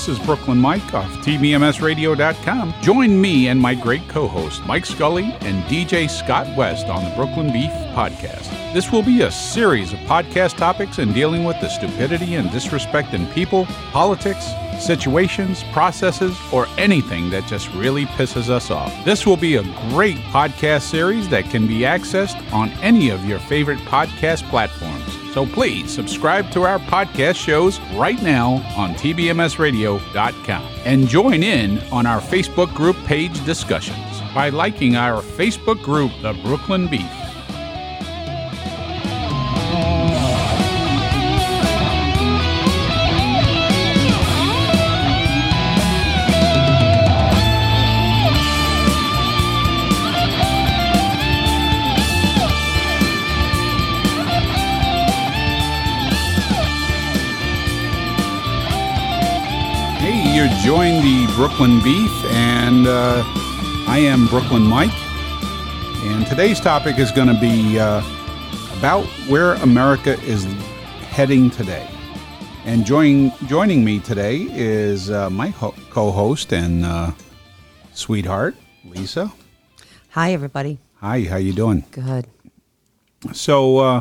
this is Brooklyn Mike of TBMSradio.com. Join me and my great co host, Mike Scully and DJ Scott West, on the Brooklyn Beef Podcast. This will be a series of podcast topics in dealing with the stupidity and disrespect in people, politics, situations, processes, or anything that just really pisses us off. This will be a great podcast series that can be accessed on any of your favorite podcast platforms. So please subscribe to our podcast shows right now on TBMSradio.com and join in on our Facebook group page discussions by liking our Facebook group, The Brooklyn Beef. Hey, the Brooklyn Beef, and uh, I am Brooklyn Mike. And today's topic is going to be uh, about where America is heading today. And join, joining me today is uh, my ho- co-host and uh, sweetheart, Lisa. Hi, everybody. Hi, how you doing? Good. So, uh,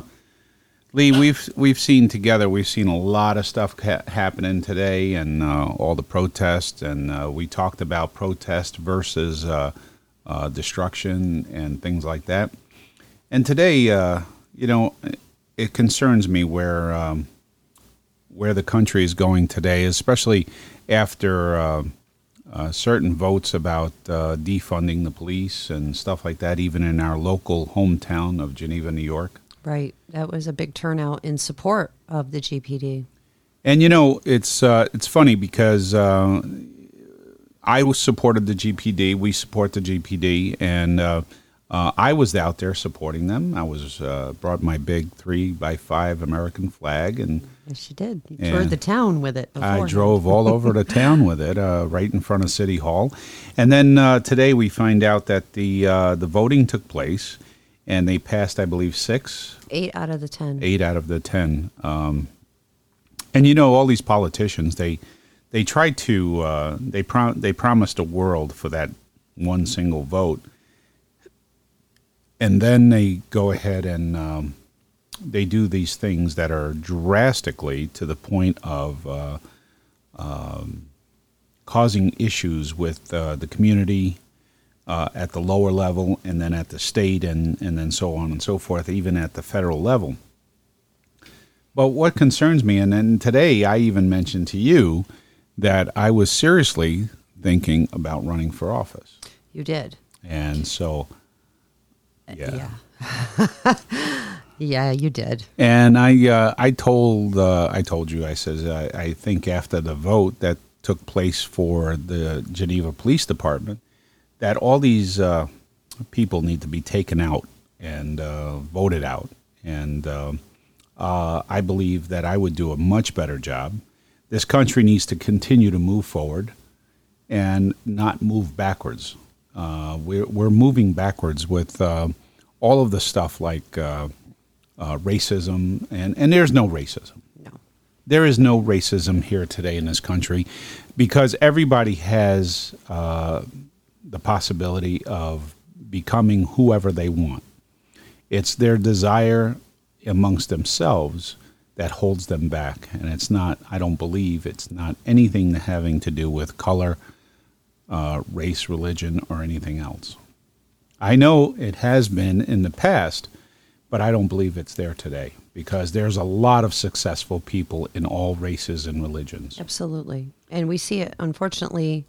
Lee, we've we've seen together. We've seen a lot of stuff ha- happening today, and uh, all the protests. And uh, we talked about protest versus uh, uh, destruction and things like that. And today, uh, you know, it concerns me where um, where the country is going today, especially after uh, certain votes about defunding the police and stuff like that, even in our local hometown of Geneva, New York. Right. That was a big turnout in support of the GPD. And you know, it's uh, it's funny because uh, I was supported the GPD. We support the GPD, and uh, uh, I was out there supporting them. I was uh, brought my big three by five American flag, and Yes, you did. You toured the town with it. I drove all over the town with it, uh, right in front of City Hall. And then uh, today we find out that the uh, the voting took place, and they passed, I believe, six eight out of the ten. eight out of the ten. Um, and you know, all these politicians they they try to uh, they prom- they promised a world for that one single vote, and then they go ahead and um, they do these things that are drastically to the point of uh, um, causing issues with uh, the community uh, at the lower level and then at the state and, and then so on and so forth, even at the federal level. But what concerns me, and then today I even mentioned to you that I was seriously thinking about running for office. You did. And so, yeah. Yeah. Yeah, you did. And I, uh, I told, uh, I told you, I says, I, I think after the vote that took place for the Geneva Police Department, that all these uh, people need to be taken out and uh, voted out. And um uh, I believe that I would do a much better job. This country needs to continue to move forward and not move backwards. Uh, we're, we're moving backwards with uh, all of the stuff like uh, uh, racism, and, and there's no racism. No. There is no racism here today in this country because everybody has uh, the possibility of becoming whoever they want. It's their desire amongst themselves that holds them back. And it's not, I don't believe, it's not anything having to do with color, uh, race, religion, or anything else. I know it has been in the past, but I don't believe it's there today because there's a lot of successful people in all races and religions. Absolutely. And we see it, unfortunately,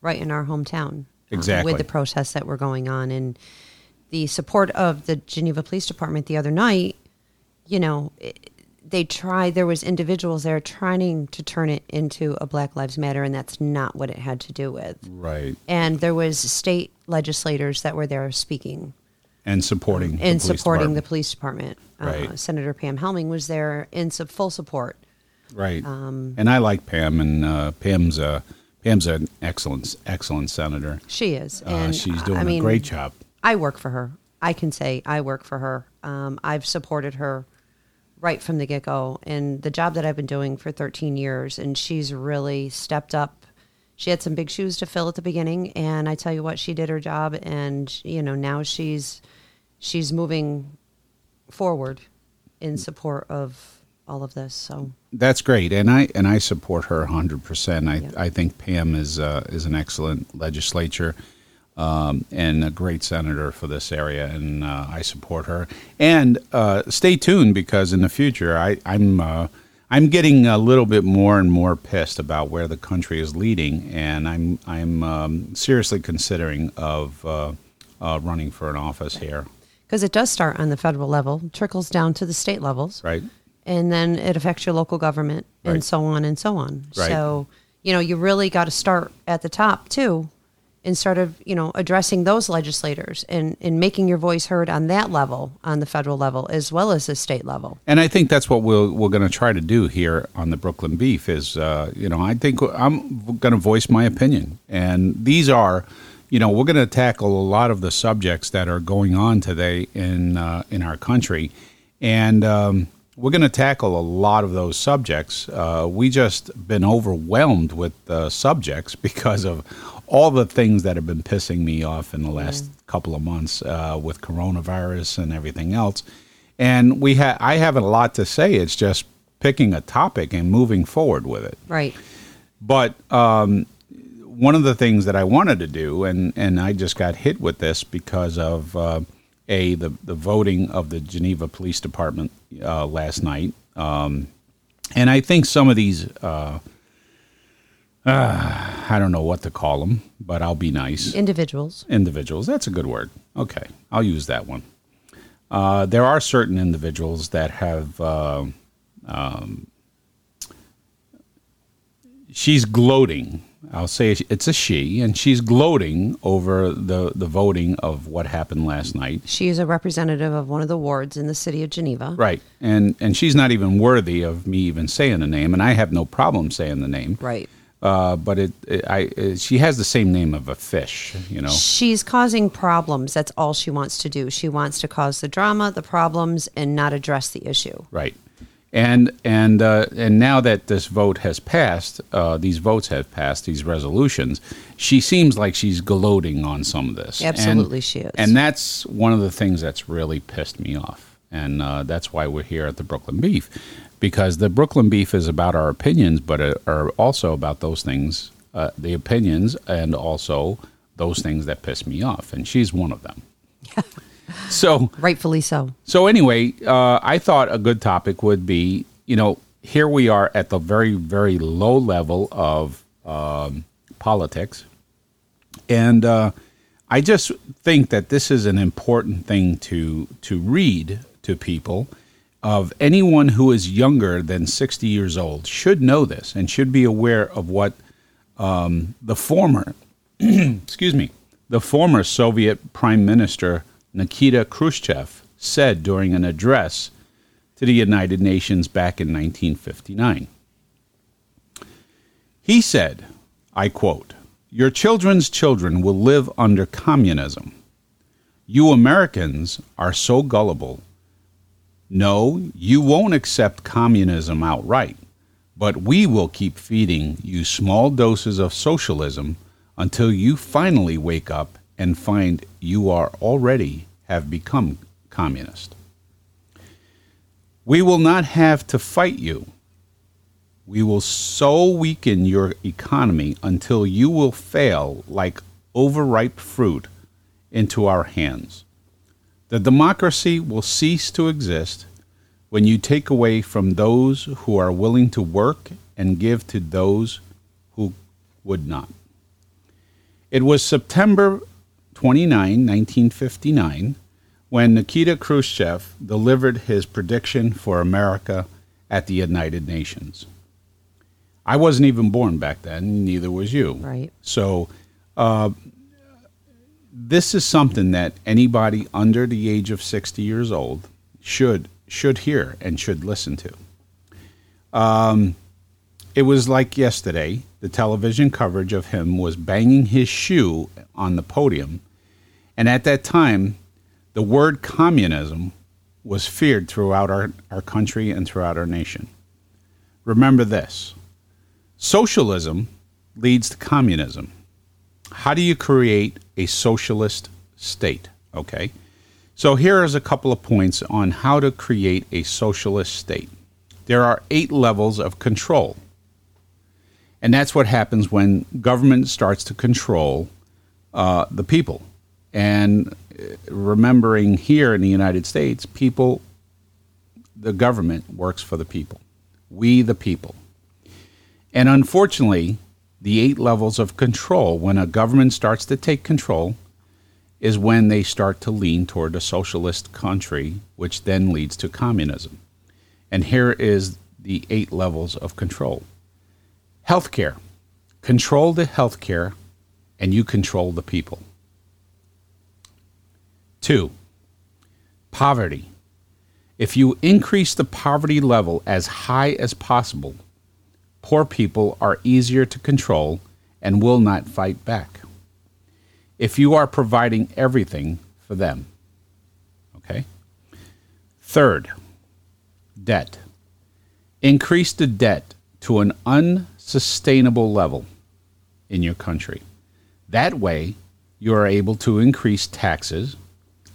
right in our hometown. Uh, Exactly. with the protests that were going on and the support of the Geneva Police Department the other night, you know, it, they tried, there was individuals there trying to turn it into a Black Lives Matter, and that's not what it had to do with. Right. And there was state legislators that were there speaking And supporting and the police supporting the department. police department. Right. Uh, Senator Pam Helming was there in full support. Right. um, and I like Pam, and uh, Pam's a Pam's an excellent excellent senator. She is, Uh, and she's I doing mean, a great job. I work for her. I can say I work for her. Um, I've supported her right from the get go. And the job that I've been doing for 13 years, and she's really stepped up. She had some big shoes to fill at the beginning, and I tell you what, she did her job, and you know now she's she's moving forward in support of all of this. So That's great, and I and I support her 100. percent I Yeah. I think Pam is uh, is an excellent legislature um, and a great senator for this area, and uh, I support her. And uh, stay tuned because in the future, I, I'm uh, I'm getting a little bit more and more pissed about where the country is leading, and I'm I'm um, seriously considering of uh, uh, running for an office here. because it does start on the federal level, trickles down to the state levels, Right? And then it affects your local government and so on and so on. Right. So, you know, you really got to start at the top too and start of, you know, addressing those legislators and, and making your voice heard on that level, on the federal level, as well as the state level. And I think that's what we'll, we're going to try to do here on the Brooklyn Beef is, uh, you know, I think I'm going to voice my opinion. And these are, you know, we're going to tackle a lot of the subjects that are going on today in, uh, in our country. And um, we're going to tackle a lot of those subjects. Uh, we just been overwhelmed with uh, subjects because of all the things that have been pissing me off in the last couple of months uh, with coronavirus and everything else. And we ha- I have a lot to say. It's just picking a topic and moving forward with it. Right. But um, one of the things that I wanted to do, and, and I just got hit with this because of uh, a the the voting of the Geneva Police Department uh, last night, um, and I think some of these. Uh, uh, I don't know what to call them, but I'll be nice Individuals. individuals. That's a good word. Okay, I'll use that one. Uh, there are certain individuals that have. Uh, um, she's gloating. I'll say it's a she, and she's gloating over the the voting of what happened last night. She is a representative of one of the wards in the city of Geneva. Right, and and she's not even worthy of me even saying the name, and I have no problem saying the name. Right. Uh, but it, it I it, she has the same name of a fish, you know. She's causing problems. That's all she wants to do. She wants to cause the drama, the problems, and not address the issue. Right. And and uh, and now that this vote has passed, uh, these votes have passed, these resolutions. She seems like she's gloating on some of this. Absolutely and, she is. And that's one of the things that's really pissed me off, and uh, that's why we're here at the Brooklyn Beef, because the Brooklyn Beef is about our opinions, but it are also about those things, uh, the opinions, and also those things that piss me off, and she's one of them. so Rightfully so. so anyway, uh, I thought a good topic would be, you know, here we are at the very, very low level of um, politics, and uh, I just think that this is an important thing to to read to people. Of anyone who is younger than sixty years old should know this and should be aware of what um, the former, excuse me, the former Soviet Prime Minister Nikita Khrushchev said during an address to the United Nations back in 1959. He said, I quote, Your children's children will live under communism. You Americans are so gullible. No, you won't accept communism outright, but we will keep feeding you small doses of socialism until you finally wake up and find you are already have become communist. We will not have to fight you. We will so weaken your economy until you will fail like overripe fruit into our hands. The democracy will cease to exist when you take away from those who are willing to work and give to those who would not. It was September 29, 1959, when Nikita Khrushchev delivered his prediction for America at the United Nations. I wasn't even born back then, neither was you. Right. So, uh, this is something that anybody under the age of 60 years old should should hear and should listen to. Um, it was like yesterday. The television coverage of him was banging his shoe on the podium, and at that time, the word communism was feared throughout our, our country and throughout our nation. Remember this socialism leads to communism. How do you create a socialist state? Okay. So here is a couple of points on how to create a socialist state. There are eight levels of control. And that's what happens when government starts to control uh, the people. And uh, remembering here in the United States, people, the government works for the people. We, the people. And unfortunately, the eight levels of control, when a government starts to take control, is when they start to lean toward a socialist country, which then leads to communism. And here is the eight levels of control healthcare. Control the healthcare, and you control the people. Two, poverty. If you increase the poverty level as high as possible, poor people are easier to control and will not fight back. If you are providing everything for them, okay? Third, debt. Increase the debt to an unsustainable level in your country. That way, you are able to increase taxes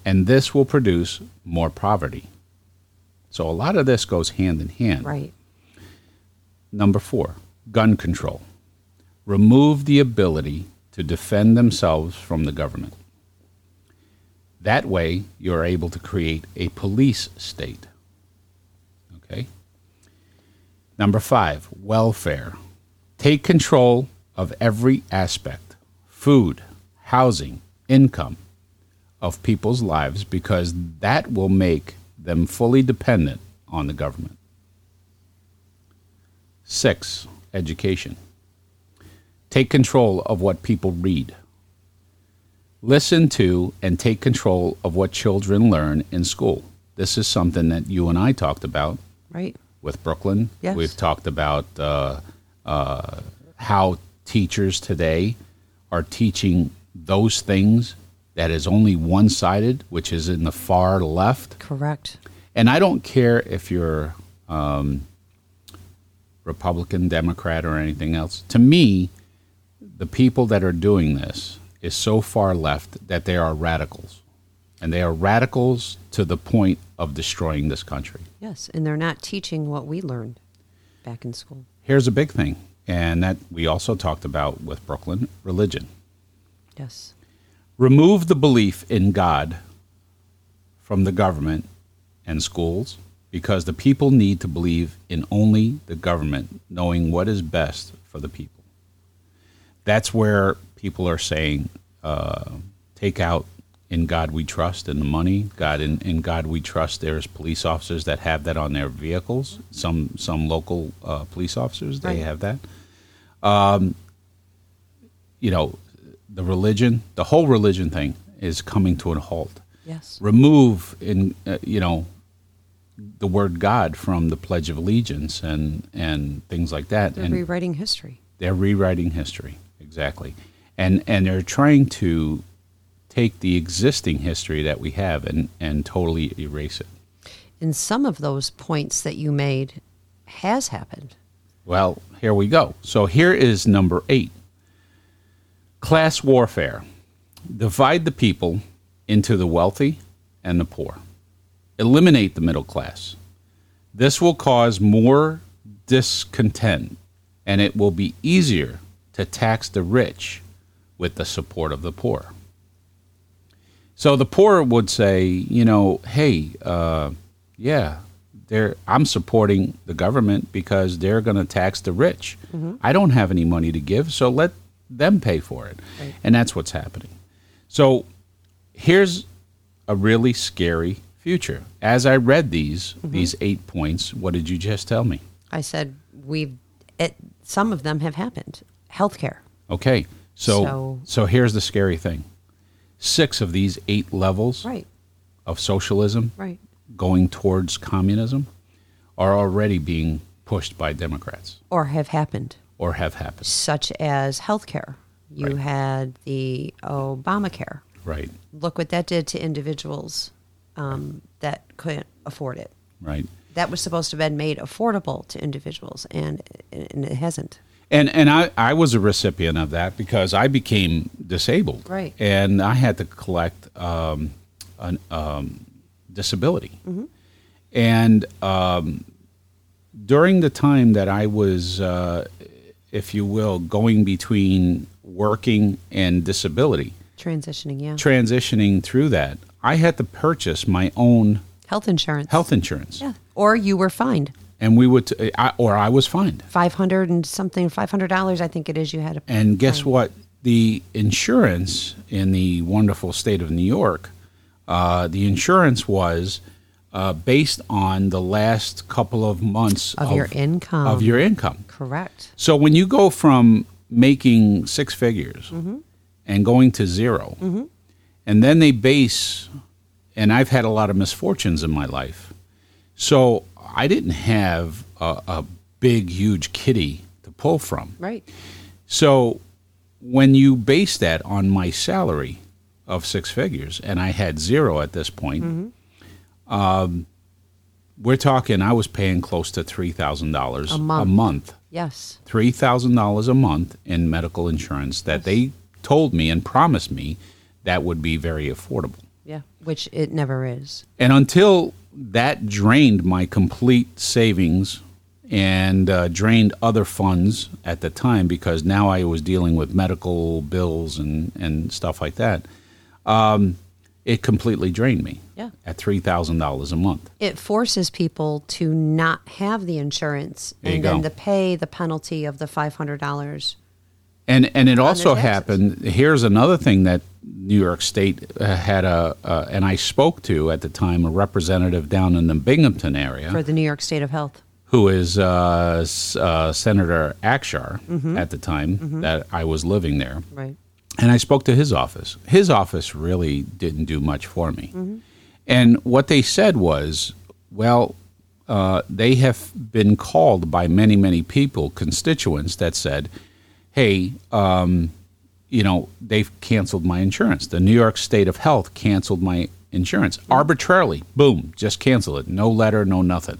and this will produce more poverty. So a lot of this goes hand in hand. Right. Number four, gun control. Remove the ability to defend themselves from the government. That way, you're able to create a police state. Okay? Number five, welfare. Take control of every aspect food, housing, income, of people's lives because that will make them fully dependent on the government. Six, education. Take control of what people read. Listen to and take control of what children learn in school. This is something that you and I talked about Right. with Brooklyn. Yes. We've talked about uh, uh, how teachers today are teaching those things that is only one sided, which is in the far left. Correct. And I don't care if you're um, Republican, Democrat, or anything else. To me, the people that are doing this is so far left that they are radicals. And they are radicals to the point of destroying this country. Yes. And they're not teaching what we learned back in school. Here's a big thing, and that we also talked about with Brooklyn religion. Yes. Remove the belief in God from the government and schools because the people need to believe in only the government knowing what is best for the people. That's where people are saying, uh, take out in God we trust and the money. God in, in God we trust. There's police officers that have that on their vehicles. Some some local uh, police officers they Right. have that. Um, you know, the religion, the whole religion thing is coming to a halt. Yes. Remove in uh, you know the word God from the Pledge of Allegiance and and things like that, They're and rewriting history. they're rewriting history exactly, and and they're trying to take the existing history that we have and and totally erase it. And some of those points that you made has happened. Well, here we go. So here is number eight class warfare. Divide the people into the wealthy and the poor. Eliminate the middle class. This will cause more discontent and it will be easier to tax the rich with the support of the poor. So the poor would say, you know, hey, uh, yeah, they're, I'm supporting the government because they're going to tax the rich. I don't have any money to give, so let them pay for it. Right. And that's what's happening. So here's a really scary future. As I read these mm-hmm. these eight points, what did you just tell me? I said we've it, some of them have happened. Healthcare. Okay. So So- so here's the scary thing. Six of these eight levels Right. of socialism Right. going towards communism are already being pushed by Democrats Or have happened, or have happened. such as healthcare. You Right. had the Obamacare. Right. Look what that did to individuals. um, that couldn't afford it. right. That was supposed to have been made affordable to individuals, and and it hasn't. And and I, I was a recipient of that because I became disabled. Right. And I had to collect um, an um, disability. And um, during the time that I was, uh, if you will, going between working and disability, Transitioning, yeah. transitioning through that, I had to purchase my own Health insurance. health insurance. Yeah. Or you were fined And we would, I, or I was fined. five hundred and something, five hundred dollars. I think it is. You had to. And guess what? The insurance in the wonderful state of New York, uh, the insurance was uh, based on the last couple of months Of your income. Of your income. Correct. So when you go from making six figures mm-hmm. and going to 0 mm-hmm. and then they base, and I've had a lot of misfortunes in my life, so I didn't have a, a big, huge kitty to pull from. Right. So when you base that on my salary of six figures, and I had zero at this point, mm-hmm. um, we're talking I was paying close to three thousand dollars A month. Yes. three thousand dollars a month in medical insurance that they told me and promised me that would be very affordable. Yeah. Which it never is. And until that drained my complete savings and uh, drained other funds at the time because now I was dealing with medical bills and, and stuff like that, um, it completely drained me Yeah. at $3,000 a month. It forces people to not have the insurance and then to pay the penalty of the five hundred dollars. And, and it also happened. Here's another thing that New York State uh, had a, uh, and I spoke to at the time a representative down in the Binghamton area. for the New York State of Health. who is uh, uh, Senator Akshar Mm-hmm. at the time that I was living there. Right. And I spoke to his office. His office really didn't do much for me. Mm-hmm. And what they said was, well, uh, they have been called by many, many people, constituents, that said, hey, um, you know, they've canceled my insurance. The New York State of Health canceled my insurance arbitrarily. Boom, just cancel it. No letter, no nothing.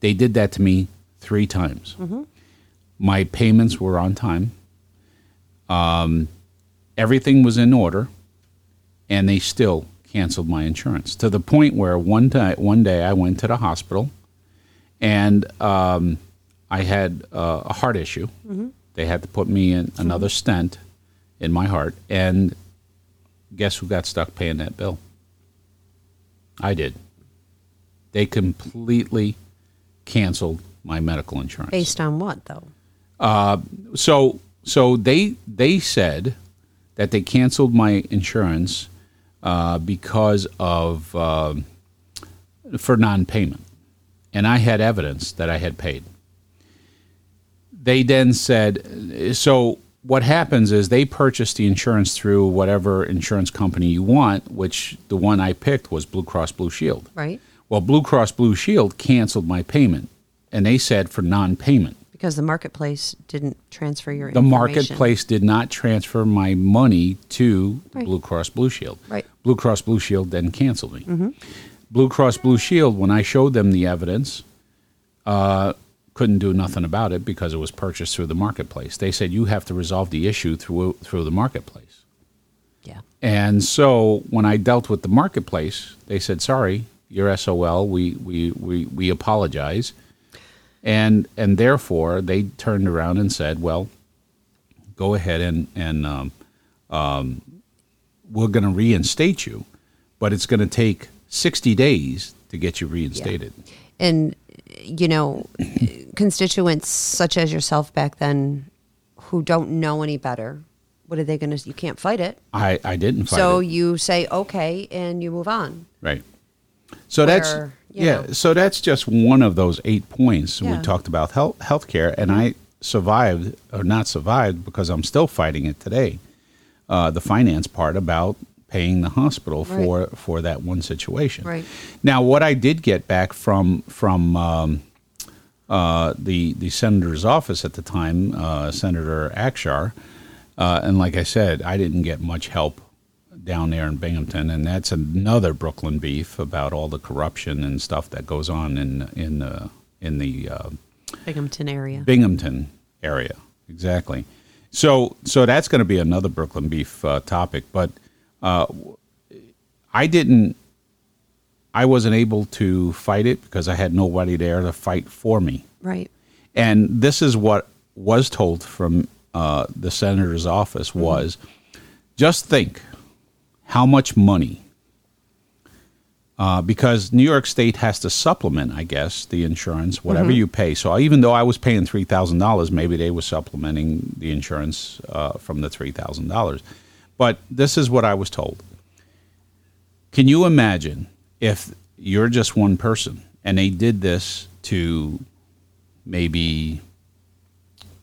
They did that to me three times. My payments were on time. Um, everything was in order, and they still canceled my insurance to the point where one time, one day, I went to the hospital, and um, I had uh, a heart issue. They had to put me in another stent in my heart, and guess who got stuck paying that bill? I did. They completely canceled my medical insurance. Based on what though? So so they they said that they canceled my insurance uh, because of um for non-payment, and I had evidence that I had paid. They then said, so what happens is they purchase the insurance through whatever insurance company you want, which the one I picked was Blue Cross Blue Shield. Right. Well, Blue Cross Blue Shield canceled my payment, and they said for non-payment. Because the marketplace didn't transfer your The marketplace did not transfer my money to Right. Blue Cross Blue Shield. Right. Blue Cross Blue Shield then canceled me. Blue Cross Blue Shield, when I showed them the evidence, uh, couldn't do nothing about it because it was purchased through the marketplace. They said you have to resolve the issue through through the marketplace. Yeah. And so when I dealt with the marketplace, they said, "Sorry, you're SOL. We we we, we apologize." And and therefore they turned around and said, "Well, go ahead and and um, um, we're going to reinstate you, but it's going to take 60 days to get you reinstated." And you know, constituents such as yourself back then who don't know any better, what are they going to you can't fight it. I I didn't fight so it. you say okay and you move on. Right. So that's Where, you yeah. know. So that's just one of those eight points we talked about health healthcare, and I survived or not survived because I'm still fighting it today. Uh, the finance part about paying the hospital for for that one situation. Right. Now, what I did get back from from um, uh, the the senator's office at the time, uh, Senator Akshar, uh, and like I said, I didn't get much help down there in Binghamton, and that's another Brooklyn beef about all the corruption and stuff that goes on in in the in the uh, Binghamton area. Binghamton area. Exactly. So so that's going to be another Brooklyn beef uh, topic, but uh, I didn't. I wasn't able to fight it because I had nobody there to fight for me. Right. And this is what was told from uh, the senator's office was just think how much money uh, because New York State has to supplement, I guess, the insurance, whatever you pay. So even though I was paying three thousand dollars, maybe they were supplementing the insurance uh, from the three thousand dollars. But this is what I was told. Can you imagine if you're just one person and they did this to maybe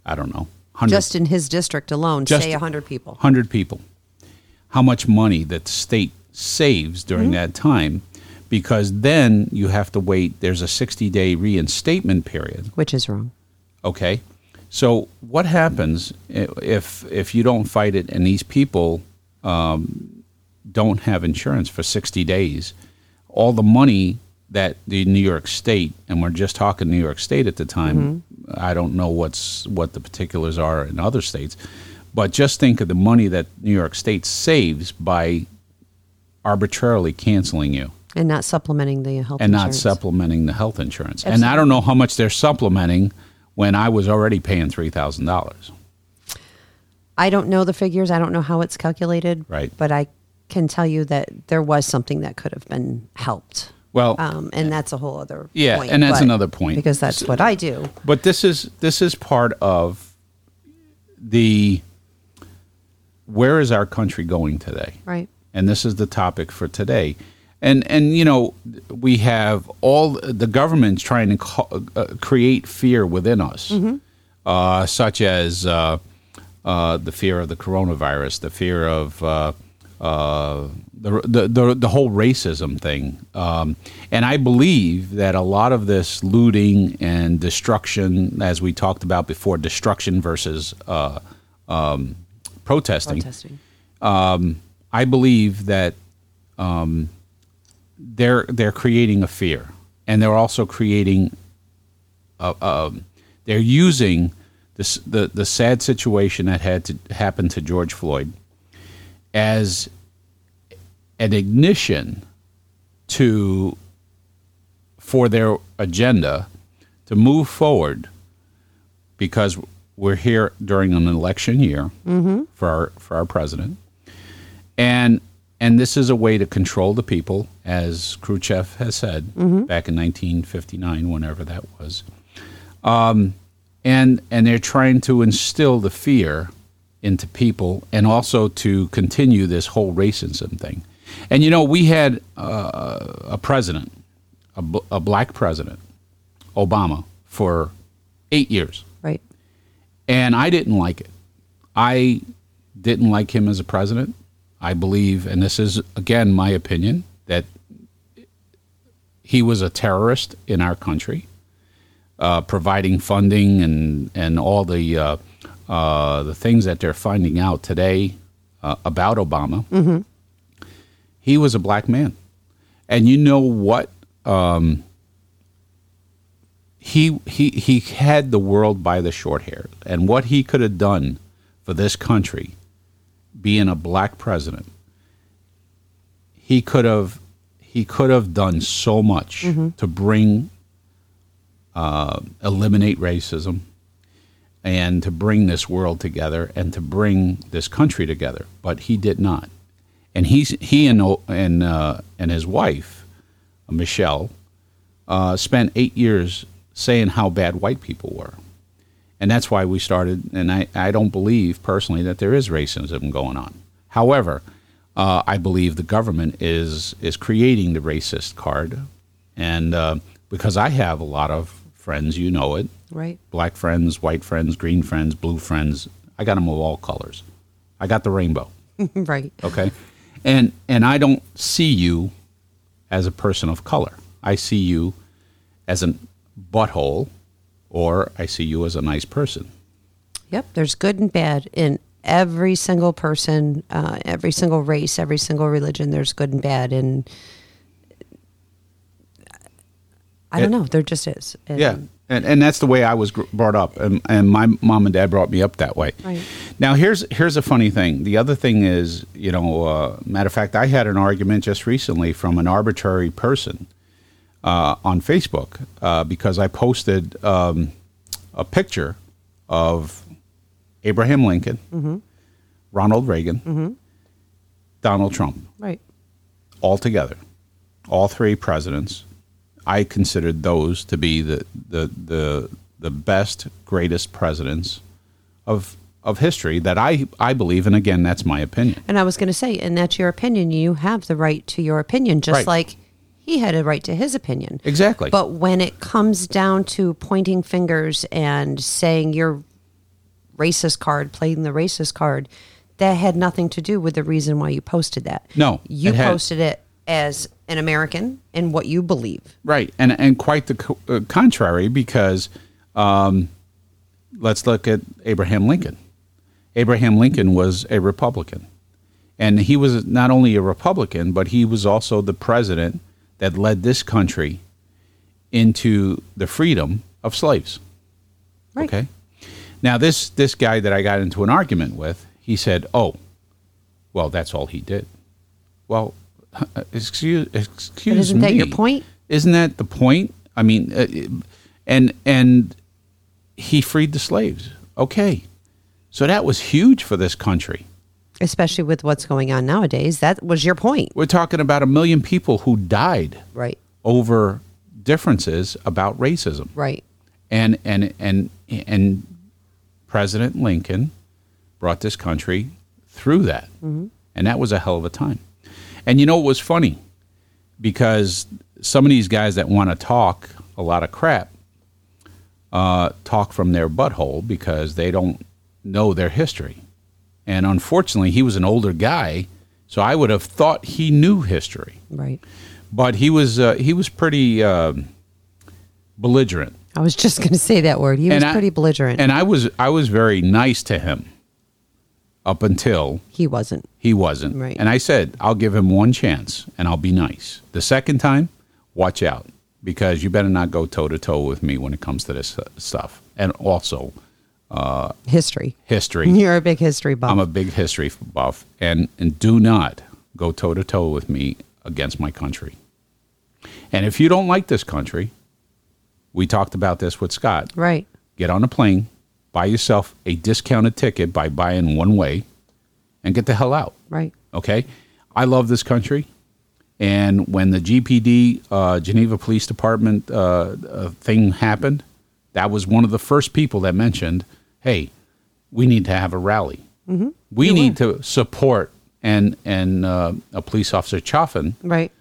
I don't know, 100, Just in his district alone, Just- say 100 people. 100 people? How much money that the state saves during that time? Because then you have to wait. There's a 60 day reinstatement period. Which is wrong. Okay, so what happens if if you don't fight it and these people um, don't have insurance for sixty days? All the money that the New York State and we're just talking New York State at the time. I don't know what's what the particulars are in other states, but just think of the money that New York State saves by arbitrarily canceling you And not supplementing the health and not insurance. supplementing the health insurance. And I don't know how much they're supplementing when I was already paying three thousand dollars. I don't know the figures. I don't know how it's calculated. Right. But I can tell you that there was something that could have been helped. Well, Um, and that's a whole other Yeah, point, and that's but- another point. Because that's what I do. but this is this is part of the where is our country going today? Right. and this is the topic for today. And and you know we have all the government's trying to co- uh, create fear within us, uh, such as uh, uh, the fear of the coronavirus, the fear of uh, uh, the, the the the whole racism thing. Um, and I believe that a lot of this looting and destruction, as we talked about before, destruction versus uh, um, protesting. Protesting. I believe that um, they're they're creating a fear, and they're also creating. A, um, they're using this the the sad situation that had to happen to George Floyd as an ignition to for their agenda to move forward because we're here during an election year for our for our president and and this is a way to control the people, as Khrushchev has said back in 1959, whenever that was. Um, and and they're trying to instill the fear into people, and also to continue this whole racism thing. And you know, we had uh, a president, a, bl- a black president, Obama, for eight years. And I didn't like it. I didn't like him as a president. I believe, and this is again my opinion, that he was a terrorist in our country, uh, providing funding and and all the uh, uh, the things that they're finding out today uh, about Obama. He was a black man, and you know what? Um, he he he had the world by the short hair, and what he could have done for this country, being a black president, he could have he could have done so much to bring uh, eliminate racism and to bring this world together and to bring this country together, but he did not. And he's he and and uh, and his wife, Michelle, uh, spent eight years saying how bad white people were. And that's why we started. And I, I don't believe personally that there is racism going on. However, uh, I believe the government is is creating the racist card, and uh, because I have a lot of friends, you know it, Right. black friends, white friends, green friends, blue friends. I got them of all colors. I got the rainbow. right. Okay, and and I don't see you as a person of color. I see you as a butthole, or I see you as a nice person. Yep. There's good and bad in every single person, uh, every single race, every single religion. There's good and bad, and I don't It- know. There just is. And- Yeah, and and that's the way I was brought up, and and my mom and dad brought me up that way. Right. Now here's here's a funny thing. The other thing is, you know, uh, matter of fact, I had an argument just recently from an arbitrary person uh, on Facebook uh, because I posted um, a picture of Abraham Lincoln, Ronald Reagan, Donald Trump Right. all together, all three presidents. I considered those to be the the the, the best, greatest presidents of of history that I I believe, and again, that's my opinion. And I was going to say, and that's your opinion. You have the right to your opinion, just Right. like he had a right to his opinion. Exactly. But when it comes down to pointing fingers and saying you're racist card, playing the racist card, that had nothing to do with the reason why you posted that. No, You it had- posted it as an American and what you believe. Right, and and quite the co- uh, contrary because um, let's look at Abraham Lincoln. Abraham Lincoln was a Republican, and he was not only a Republican, but he was also the president that led this country into the freedom of slaves. Right. Okay. Now this this guy that I got into an argument with, he said, "Oh, well, that's all he did." Well, excuse excuse But isn't that your point? Isn't that the point? I mean, uh, and and he freed the slaves. Okay, so that was huge for this country. Especially with what's going on nowadays. That was your point. We're talking about a million people who died Right. over differences about racism. Right. and and and and President Lincoln brought this country through that, and that was a hell of a time. And you know it was funny? Because some of these guys that want to talk a lot of crap uh, talk from their butthole because they don't know their history. And unfortunately, he was an older guy, so I would have thought he knew history. Right. But he was uh, he was pretty um belligerent. I was just going to say that word. He was I- pretty belligerent. And I was I was very nice to him up until he wasn't. he wasn't. Right. And I said, I'll give him one chance and I'll be nice. The second time, watch out because you better not go toe to toe with me when it comes to this uh, stuff. And also History. history. You're a big history buff. I'm a big history buff and and do not go toe to toe with me against my country. And if you don't like this country, we talked about this with Scott. right. get on a plane, buy yourself a discounted ticket by buying one way, and get the hell out. Right. Okay? I love this country. And when the GPD, uh, Geneva Police Department uh, uh, thing happened, that was one of the first people that mentioned, hey, we need to have a rally. Mm-hmm. We need to support. And, and uh, a police officer, Chaffin, Right.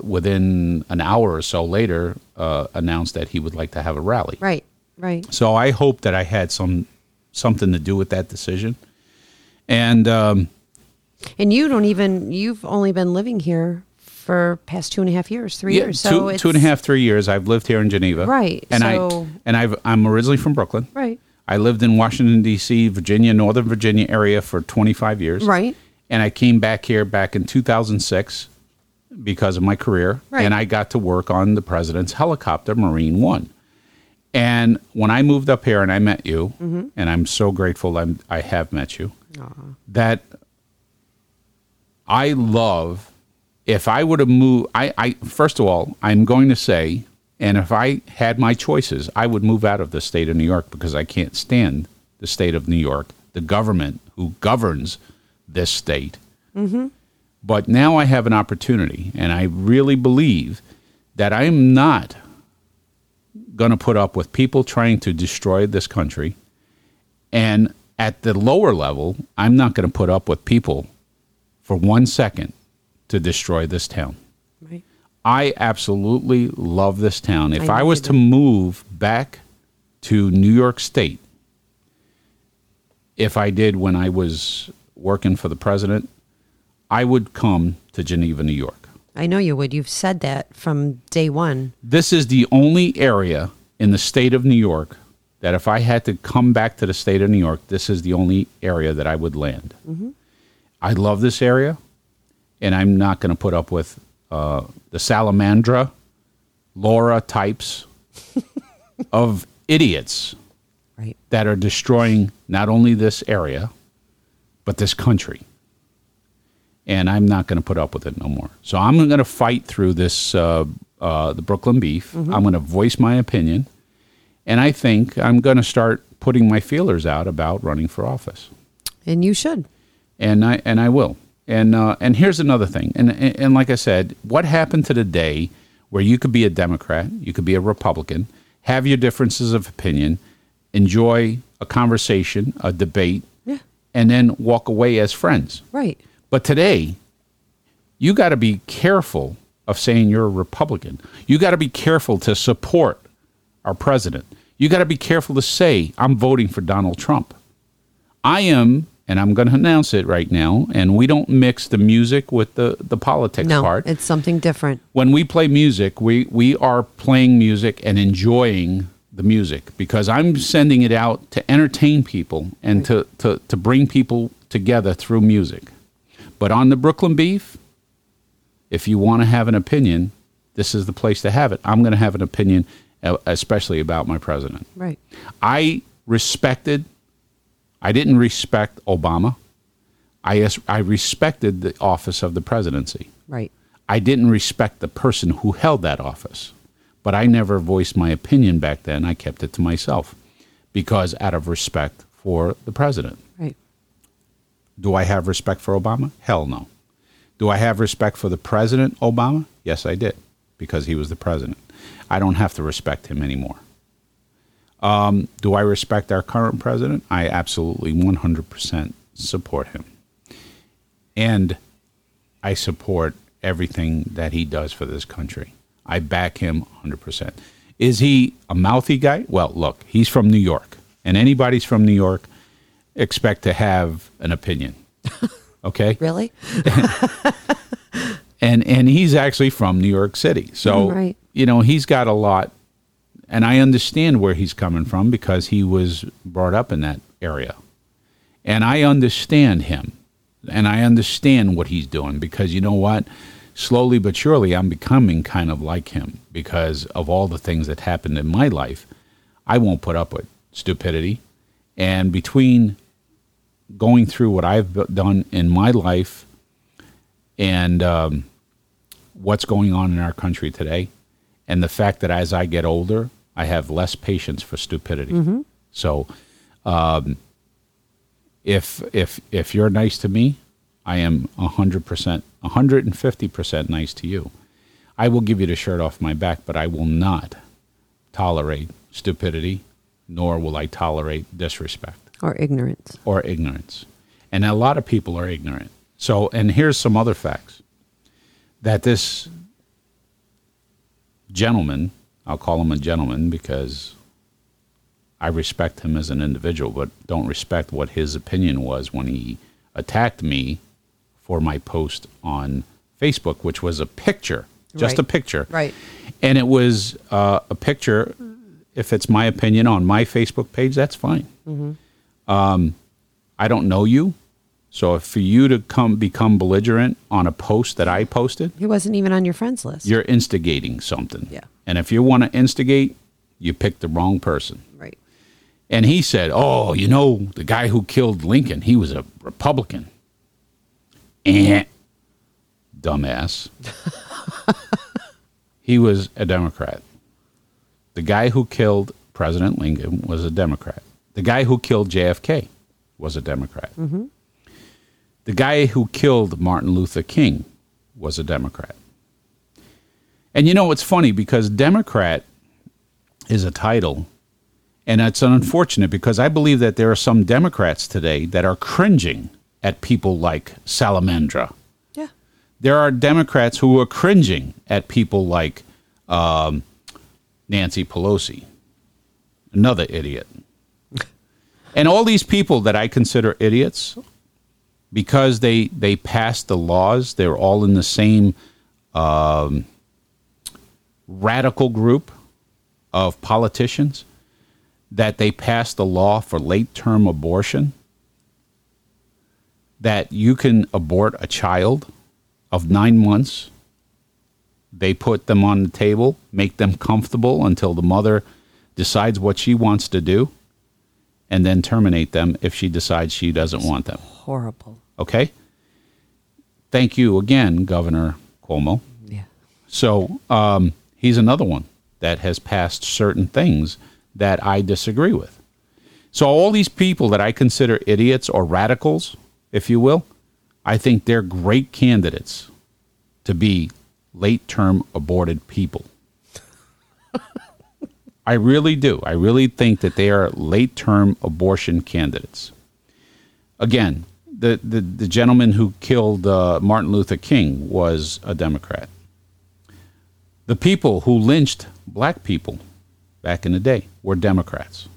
within an hour or so later, uh, announced that he would like to have a rally. Right. Right. So I hope that I had some something to do with that decision. And um, And you don't even, you've only been living here for past two and a half years, three yeah, years. So two it's, two and a half, three years I've lived here in Geneva. Right, And so- I and I've I'm originally from Brooklyn. Right. I lived in Washington D.C., Virginia, Northern Virginia area for 25 years. Right. And I came back here back in 2006 because of my career, Right. and I got to work on the president's helicopter, Marine One. And when I moved up here and I met you, Mm-hmm. and I'm so grateful I'm, I have met you, that I love. If I would have moved, I, I first of all, I'm going to say, and if I had my choices, I would move out of the state of New York because I can't stand the state of New York, the government who governs this state. Mm-hmm. But now I have an opportunity, and I really believe that I am not going to put up with people trying to destroy this country. And at the lower level, I'm not going to put up with people for one second to destroy this town. Right. I absolutely love this town. If I I, was to move back to New York State, if I did when I was working for the president, I would come to Geneva, New York. I know you would. You've said that from day one. This is the only area in the state of New York that if I had to come back to the state of New York, this is the only area that I would land. Mm-hmm. I love this area, and I'm not going to put up with uh, the salamandra, Laura types of idiots Right. that are destroying not only this area, but this country. And I'm not going to put up with it no more. So I'm going to fight through this, uh, uh, the Brooklyn beef. I'm going to voice my opinion. And I think I'm going to start putting my feelers out about running for office. And you should. And I, and I will. And, uh, and here's another thing. And, and, and like I said, what happened to the day where you could be a Democrat, you could be a Republican, have your differences of opinion, enjoy a conversation, a debate, Yeah. and then walk away as friends. Right. But today, you got to be careful of saying you're a Republican. You got to be careful to support our president. You got to be careful to say, I'm voting for Donald Trump. I am, and I'm going to announce it right now, and we don't mix the music with the, the politics No, part. it's something different. When we play music, we, we are playing music and enjoying the music because I'm sending it out to entertain people and to, to, to bring people together through music. But on the Brooklyn Beef, if you want to have an opinion, this is the place to have it. I'm going to have an opinion, especially about my president. Right. I respected, I didn't respect Obama. I, I respected the office of the presidency. Right. I didn't respect the person who held that office, but I never voiced my opinion back then. I kept it to myself because out of respect for the president. Right. Do I have respect for Obama? Hell no. Do I have respect for the president Obama? Yes, I did because he was the president. I don't have to respect him anymore. Um, do I respect our current president? I absolutely 100% support him. And I support everything that he does for this country. I back him 100%. Is he a mouthy guy? Well, look, he's from New York. And anybody's from New York expect to have an opinion. Okay? Really? and and he's actually from New York City. So Right. you know, he's got a lot and I understand where he's coming from because he was brought up in that area. And I understand him. And I understand what he's doing because you know what? Slowly but surely I'm becoming kind of like him because of all the things that happened in my life. I won't put up with stupidity. And between going through what I've done in my life and um, what's going on in our country today, and the fact that as I get older, I have less patience for stupidity. So, um, if if if you're nice to me, I am hundred percent, hundred and fifty percent nice to you. I will give you the shirt off my back, but I will not tolerate stupidity, nor will I tolerate disrespect Or ignorance. or ignorance. And a lot of people are ignorant. So, and here's some other facts that this gentleman, I'll call him a gentleman because I respect him as an individual, but don't respect what his opinion was when he attacked me for my post on Facebook, which was a picture, just Right. a picture. Right. And it was uh, a picture. If it's my opinion on my Facebook page, that's fine. Um, I don't know you, so for you to come become belligerent on a post that I posted, He wasn't even on your friends list. you're instigating something. Yeah. And if you want to instigate, you picked the wrong person. right. And he said, "Oh, you know, the guy who killed Lincoln, he was a Republican." Eh, dumbass. he was a Democrat. The guy who killed President Lincoln was a Democrat. The guy who killed JFK was a Democrat. The guy who killed Martin Luther King was a Democrat. And you know, it's funny because Democrat is a title and it's unfortunate because I believe that there are some Democrats today that are cringing at people like Salamandra. Yeah. There are Democrats who are cringing at people like um, Nancy Pelosi, another idiot. and all these people that I consider idiots, because they, they passed the laws, they're all in the same um, radical group of politicians that they passed the law for late term abortion that you can abort a child of nine months. They put them on the table, make them comfortable until the mother decides what she wants to do, and then terminate them if she decides she doesn't want them. Horrible. Okay? Thank you again, Governor Cuomo. Yeah. So um, he's another one that has passed certain things that I disagree with. So all these people that I consider idiots or radicals, if you will, I think they're great candidates to be late term aborted people. I really do. I really think that they are late term abortion candidates. Again, the, the, the gentleman who killed uh, Martin Luther King was a Democrat. The people who lynched black people back in the day were Democrats.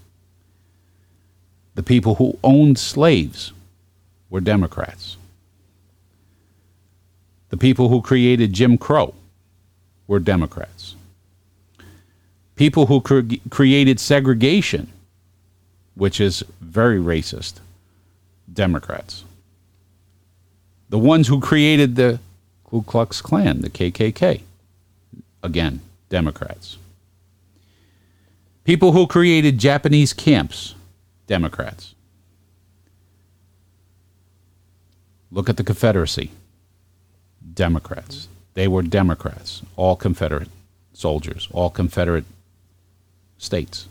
The people who owned slaves were Democrats. The people who created Jim Crow were Democrats. People who cre- created segregation, which is very racist, Democrats. The ones who created the Ku Klux Klan, the KKK, again, Democrats. People who created Japanese camps, Democrats. Look at the Confederacy, Democrats. They were Democrats, all Confederate soldiers, all Confederate states.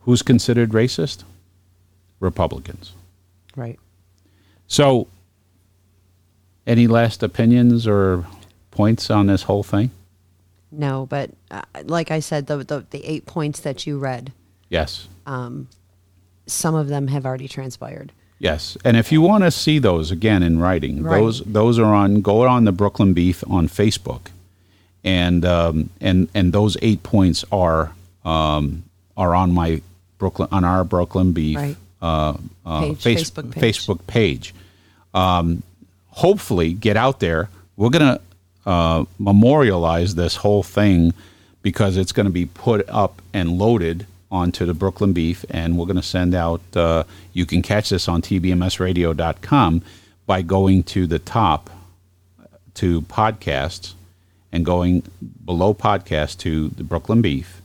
Who's considered racist? Republicans. Right. So, any last opinions or points on this whole thing? No, but uh, like I said, the, the the eight points that you read, Yes. Um, some of them have already transpired. Yes, and if you want to see those again in writing, Right. those those are on go on the Brooklyn Beef on Facebook, and um, and and those eight points are um, are on my Brooklyn on our Brooklyn Beef Right. Uh, uh, Page, face- Facebook page. Facebook page. Um, hopefully, get out there. We're gonna uh, memorialize this whole thing because it's going to be put up and loaded onto the Brooklyn Beef, and we're going to send out. Uh, you can catch this on tbmsradio.com by going to the top to podcasts and going below podcast to the Brooklyn Beef,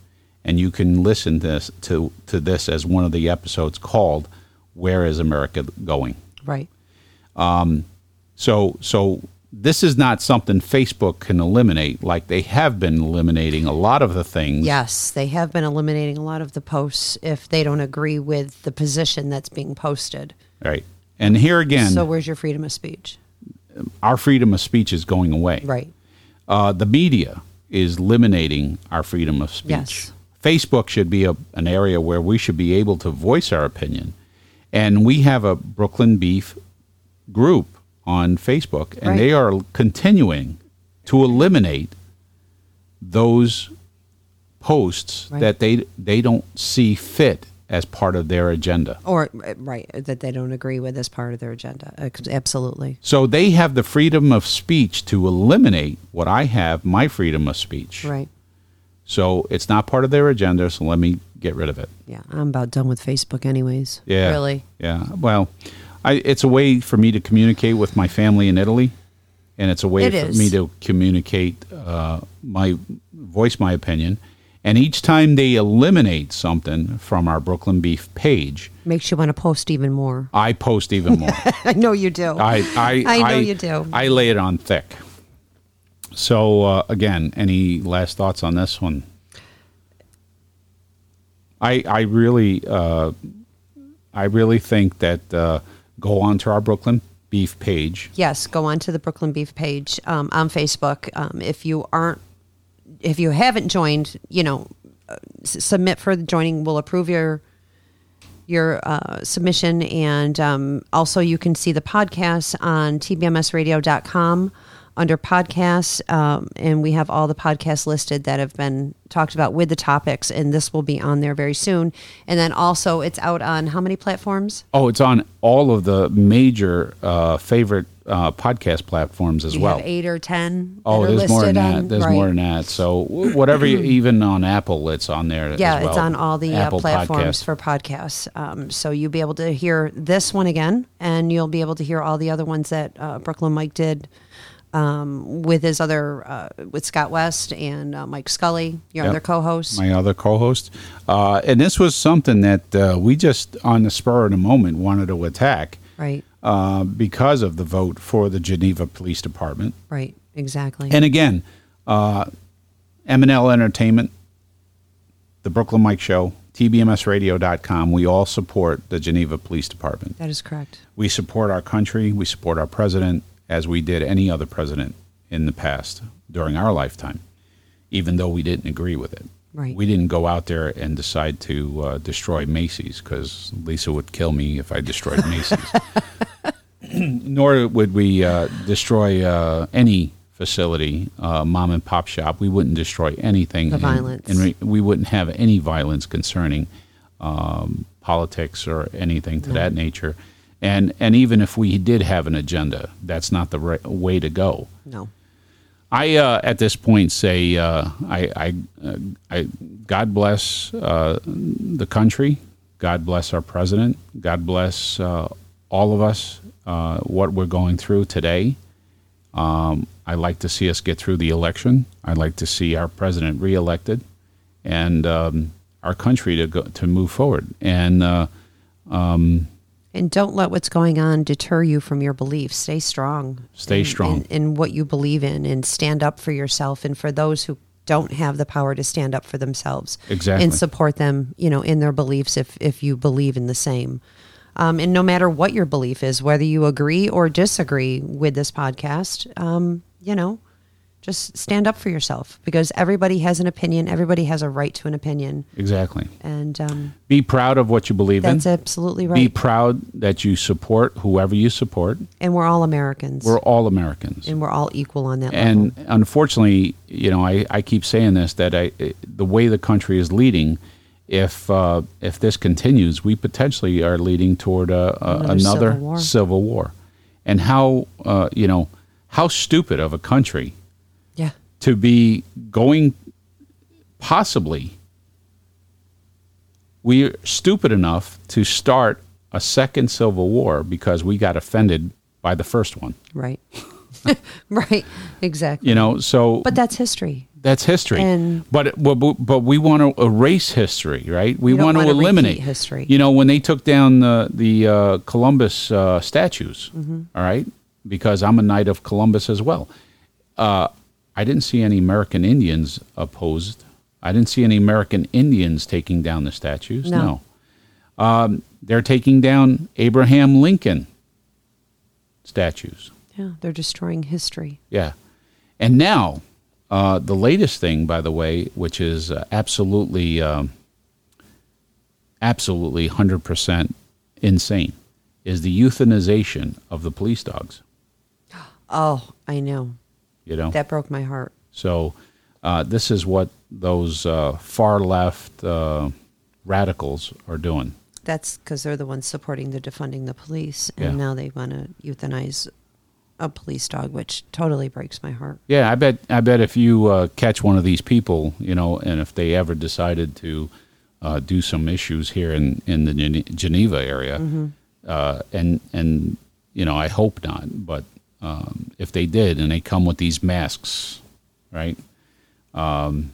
and you can listen to this to to this as one of the episodes called "Where Is America Going." Right. So so this is not something Facebook can eliminate like they have been eliminating a lot of the things. Yes, they have been eliminating a lot of the posts if they don't agree with the position that's being posted. Right. And here again, so where's your freedom of speech? our freedom of speech is going away. Right. Uh, the media is eliminating our freedom of speech. Yes. Facebook should be a, an area where we should be able to voice our opinion. And we have a Brooklyn Beef group on Facebook, and Right. they are continuing to eliminate those posts Right. that they they don't see fit as part of their agenda. Or uh, right that they don't agree with as part of their agenda. Absolutely. So they have the freedom of speech to eliminate what I have, my freedom of speech. Right. So it's not part of their agenda, so let me get rid of it. Yeah, I'm about done with Facebook anyways. Yeah. Really. Yeah. Well, I, it's a way for me to communicate with my family in Italy, and it's a way It for is. me to communicate uh, my voice my opinion. And each time they eliminate something from our Brooklyn Beef page, Makes you want to post even more. I post even more. I know you do. I I, I know you do. I lay it on thick. So uh, again, any last thoughts on this one? I I really uh, I really think that uh, go on to our Brooklyn Beef page. Yes, go on to the Brooklyn Beef page um, on Facebook. Um, if you aren't, if you haven't joined, you know, uh, submit for the joining. We'll approve your your uh, submission, and um, also you can see the podcast on tbmsradio.com under podcasts, um, and we have all the podcasts listed that have been talked about with the topics, and this will be on there very soon. And then also, it's out on how many platforms? Oh, it's on all of the major uh, favorite uh, podcast platforms as You well. have eight or ten. Oh, there's more than that. on- There's right. more than that. So whatever, you, even on Apple, it's on there. as Yeah, it's on all the uh, Apple platforms Podcast. for podcasts. Um, so you'll be able to hear this one again, and you'll be able to hear all the other ones that uh, Brooklyn Mike did um, with his other uh, with Scott West and uh, Mike Scully, your Yep. other co-host. my other co-host, uh, and this was something that uh, we just on the spur of the moment wanted to attack right, uh, because of the vote for the Geneva Police Department. right, exactly. And again, uh, M&L Entertainment, the Brooklyn Mike Show, TBMSradio.com, we all support the Geneva Police Department. that is correct. We support our country, we support our president, as we did any other president in the past during our lifetime, even though we didn't agree with it. Right. We didn't go out there and decide to uh, destroy Macy's because Lisa would kill me if I destroyed Macy's. Nor would we uh, destroy uh, any facility, uh, mom and pop shop. We wouldn't destroy anything. The and- violence. And we, we wouldn't have any violence concerning um, politics or anything to that nature. And and even if we did have an agenda, that's not the right way to go. No, I uh, at this point say uh, I, I, uh, I God bless uh, the country, God bless our president, God bless uh, all of us. Uh, what we're going through today. Um, I like to see us get through the election. I'd like to see our president reelected, and um, our country to go to move forward. And uh, and don't let what's going on deter you from your beliefs. Stay strong. Stay in- strong. in, in what you believe in, and stand up for yourself. And for those who don't have the power to stand up for themselves, Exactly. and support them, you know, in their beliefs if if you believe in the same. Um, and no matter what your belief is, whether you agree or disagree with this podcast, um, you know, just stand up for yourself because everybody has an opinion. Everybody has a right to an opinion, exactly, and um, be proud of what you believe in. that's absolutely right. Be proud that you support whoever you support. and we're all Americans, We're all Americans. and we're all equal on that and level. unfortunately, you know, I, I keep saying this that I the way the country is leading, if uh, if this continues, we potentially are leading toward a, a, Another another, civil war. civil war. And how uh, you know how stupid of a country to be going possibly we're stupid enough to start a second civil war because we got offended by the first one. right, right, exactly. You know, so But that's history. That's history. And- but but but we want to erase history, right? We want to eliminate history. You know, when they took down the the uh, Columbus uh, statues, Mm-hmm. all right, because I'm a knight of Columbus as well. Uh, I didn't see any American Indians opposed. I didn't see any American Indians taking down the statues. No. no. Um, they're taking down Abraham Lincoln statues. Yeah, they're destroying history. Yeah. And now, uh, the latest thing, by the way, which is uh, absolutely, um, absolutely 100% insane, is the euthanization of the police dogs. Oh, I know. You know? That broke my heart. so, uh, this is what those uh, far left uh, radicals are doing. That's because they're the ones supporting the defunding the police, and Yeah. now they want to euthanize a police dog, which totally breaks my heart. Yeah, I bet. I bet if you uh, catch one of these people, you know, and if they ever decided to uh, do some issues here in in the Geneva area, uh, and and you know, I hope not, but um, if they did, and they come with these masks, right? Um,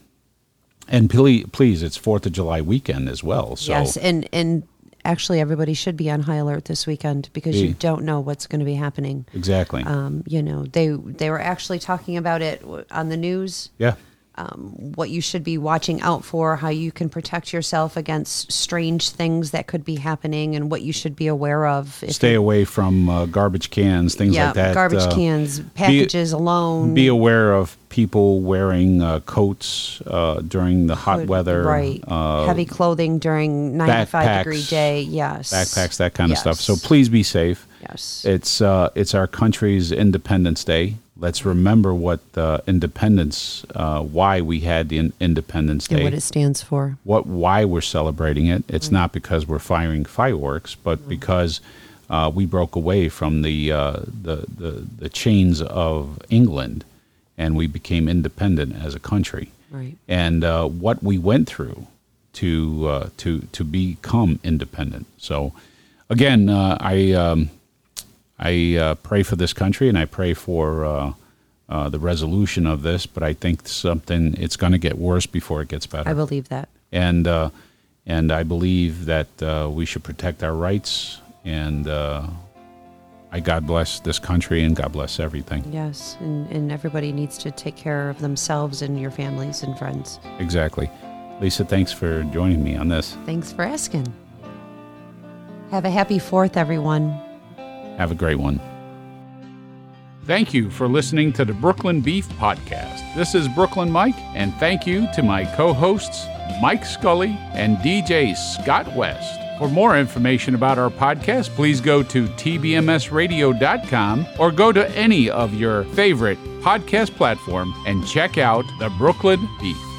and please, please, it's Fourth of July weekend as well. So yes, and and actually, everybody should be on high alert this weekend because you don't know what's going to be happening. exactly, Um, you know, they they were actually talking about it on the news. yeah, what you should be watching out for, how you can protect yourself against strange things that could be happening, and what you should be aware of. if stay you- away from uh, garbage cans, things yeah, like that. garbage uh, cans, packages alone. Be aware of people wearing uh, coats uh, during the hot Hood- weather, right? Uh, Heavy clothing during ninety-five degree day. Yes, backpacks, that kind of stuff. So please be safe. Yes. It's uh, it's our country's Independence Day. Let's remember what uh, independence, uh, why we had the in- Independence and Day, what it stands for. what why we're celebrating it. It's not because we're firing fireworks, but because uh, we broke away from the, uh, the, the the chains of England, and we became independent as a country. Right. And uh, what we went through to uh, to to become independent. So, again, uh, I um, I uh, pray for this country, and I pray for. Uh, uh, the resolution of this, but I think something it's going to get worse before it gets better I believe that. and uh, and I believe that uh, we should protect our rights. And uh, I God bless this country and God bless everything. Yes, and, and everybody needs to take care of themselves and your families and friends. Exactly. Lisa, thanks for joining me on this. Thanks for asking. Have a happy fourth, everyone. Have a great one. Thank you for listening to the Brooklyn Beef Podcast. This is Brooklyn Mike, and thank you to my co hosts, Mike Scully and DJ Scott West. For more information about our podcast, please go to tbmsradio.com or go to any of your favorite podcast platform and check out the Brooklyn Beef.